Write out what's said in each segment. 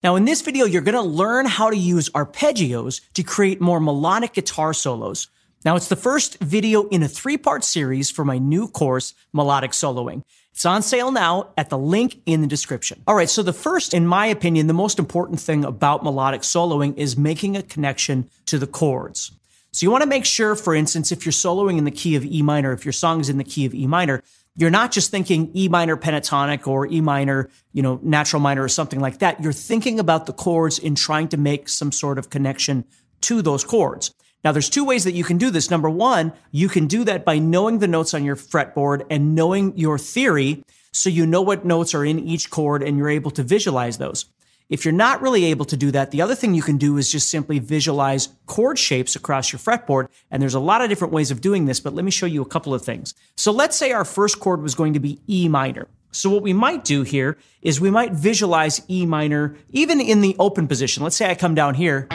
Now, in this video, you're to learn how to use arpeggios to create more melodic guitar solos. Now, it's the first video in a three part series for my new course, Melodic Soloing. It's on sale now at the link in the description. All right, so the first, in my opinion, the most important thing about melodic soloing is making a connection to the chords. So you want to make sure, for instance, if you're soloing in the key of E minor, if your song is in the key of E minor, you're not just thinking E minor pentatonic or E minor, you know, natural minor or something like that. You're thinking about the chords in trying to make some sort of connection to those chords. Now, there's two ways that you can do this. Number one, you can do that by knowing the notes on your fretboard and knowing your theory so you know what notes are in each chord and you're able to visualize those. If you're not really able to do that, the other thing you can do is just simply visualize chord shapes across your fretboard. And there's a lot of different ways of doing this, but let me show you a couple of things. So let's say our first chord was going to be E minor. So what we might do here is we might visualize E minor even in the open position. Let's say I come down here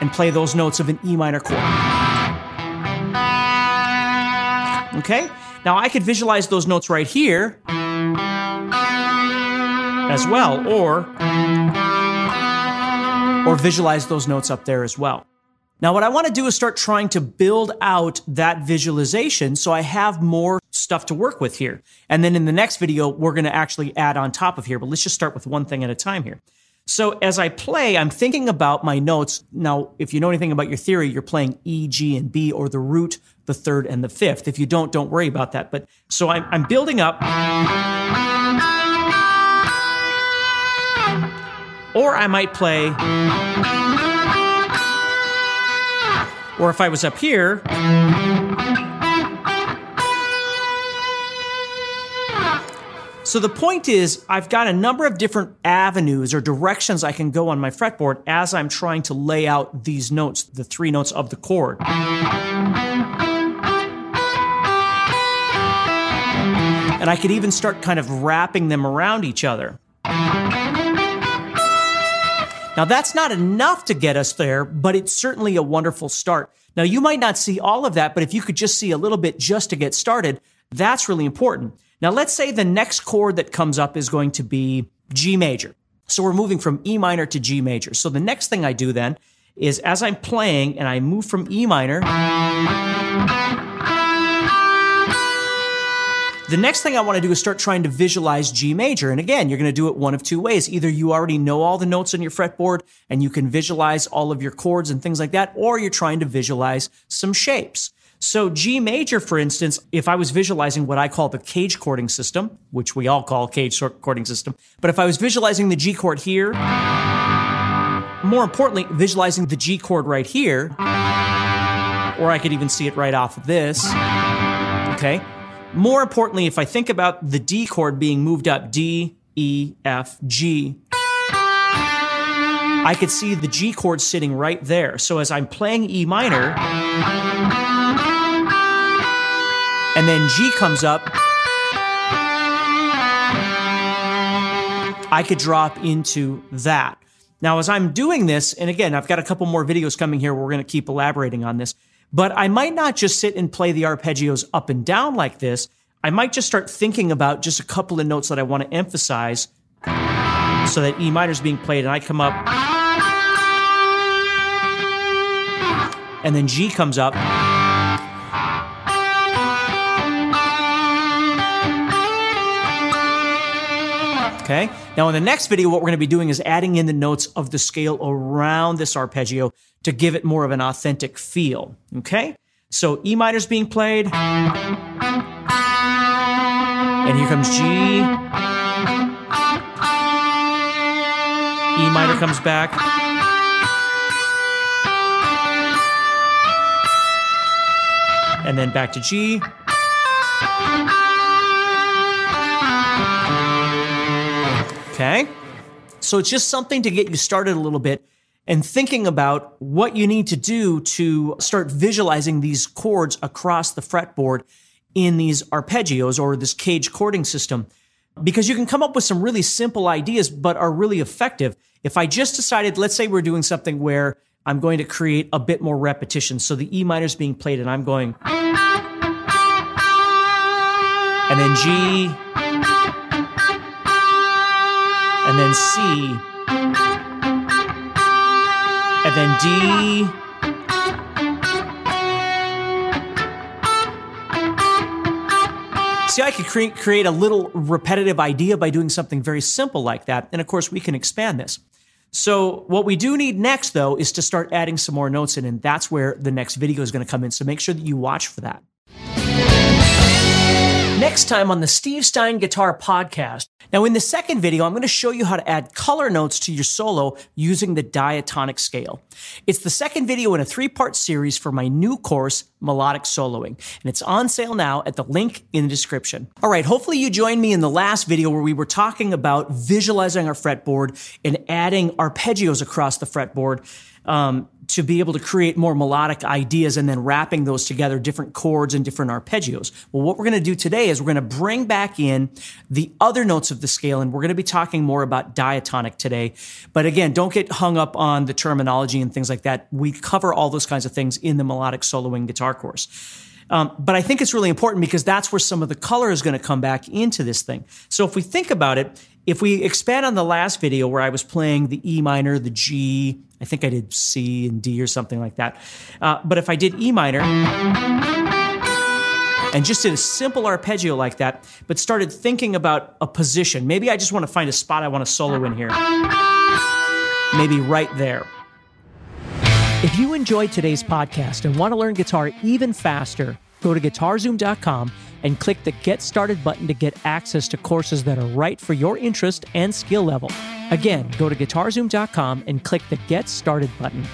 and play those notes of an E minor chord. Okay? Now I could visualize those notes right here as well, or, or visualize those notes up there as well. Now, what I want to do is start trying to build out that visualization so I have more stuff to work with here. And then in the next video, we're going to actually add on top of here, but let's just start with one thing at a time here. So as I play, I'm thinking about my notes. Now, if you know anything about your theory, you're playing E, G, and B, or the root, the third, and the fifth. If you don't, don't worry about that. But so I'm, I'm building up. Or I might play. Or if I was up here. So the point is, I've got a number of different avenues or directions I can go on my fretboard as I'm trying to lay out these notes, the three notes of the chord. And I could even start kind of wrapping them around each other. Now, that's not enough to get us there, but it's certainly a wonderful start. Now, you might not see all of that, but if you could just see a little bit just to get started, that's really important. Now, let's say the next chord that comes up is going to be G major. So we're moving from E minor to G major. So the next thing I do then is as I'm playing and I move from E minor The next thing I want to do is start trying to visualize G major. And again, you're going to do it one of two ways. Either you already know all the notes on your fretboard and you can visualize all of your chords and things like that, or you're trying to visualize some shapes. So G major, for instance, if I was visualizing what I call the CAGED chording system, which we all call CAGED chording system, but if I was visualizing the G chord here, more importantly, visualizing the G chord right here, or I could even see it right off of this, okay? More importantly, if I think about the D chord being moved up D, E, F, G, I could see the G chord sitting right there. So as I'm playing E minor, and then G comes up, I could drop into that. Now, as I'm doing this, and again, I've got a couple more videos coming here we're going to keep elaborating on this. But I might not just sit and play the arpeggios up and down like this. I might just start thinking about just a couple of notes that I want to emphasize so that E minor is being played and I come up and then G comes up. Okay. Now in the next video, what we're going to be doing is adding in the notes of the scale around this arpeggio to give it more of an authentic feel. Okay. So E minor is being played. And here comes G. E minor comes back. And then back to G. Okay. So it's just something to get you started a little bit and thinking about what you need to do to start visualizing these chords across the fretboard in these arpeggios or this CAGED chording system. Because you can come up with some really simple ideas, but are really effective. If I just decided, let's say we're doing something where I'm going to create a bit more repetition. So the E minor is being played and I'm going, and then G, and then C, and then D. See, I could create, create a little repetitive idea by doing something very simple like that. And of course, we can expand this. So what we do need next, though, is to start adding some more notes in, and that's where the next video is going to come in. So make sure that you watch for that. Next time on the Steve Stine Guitar Podcast. Now, in the second video, I'm going to show you how to add color notes to your solo using the diatonic scale. It's the second video in a three part series for my new course, Melodic Soloing, and it's on sale now at the link in the description. All right, hopefully you joined me in the last video where we were talking about visualizing our fretboard and adding arpeggios across the fretboard um, to be able to create more melodic ideas and then wrapping those together, different chords and different arpeggios. Well, what we're going to do today is we're going to bring back in the other notes of the scale, and we're going to be talking more about diatonic today. But again, don't get hung up on the terminology and things like that. We cover all those kinds of things in the melodic soloing guitar course. Um, but I think it's really important because that's where some of the color is going to come back into this thing. So if we think about it, if we expand on the last video where I was playing the E minor, the G, I think I did C and D or something like that. Uh, but if I did E minor and just did a simple arpeggio like that, but started thinking about a position, maybe I just want to find a spot I want to solo in here. Maybe right there. If you enjoyed today's podcast and want to learn guitar even faster, go to guitarzoom.com and click the Get Started button to get access to courses that are right for your interest and skill level. Again, go to guitarzoom.com and click the Get Started button.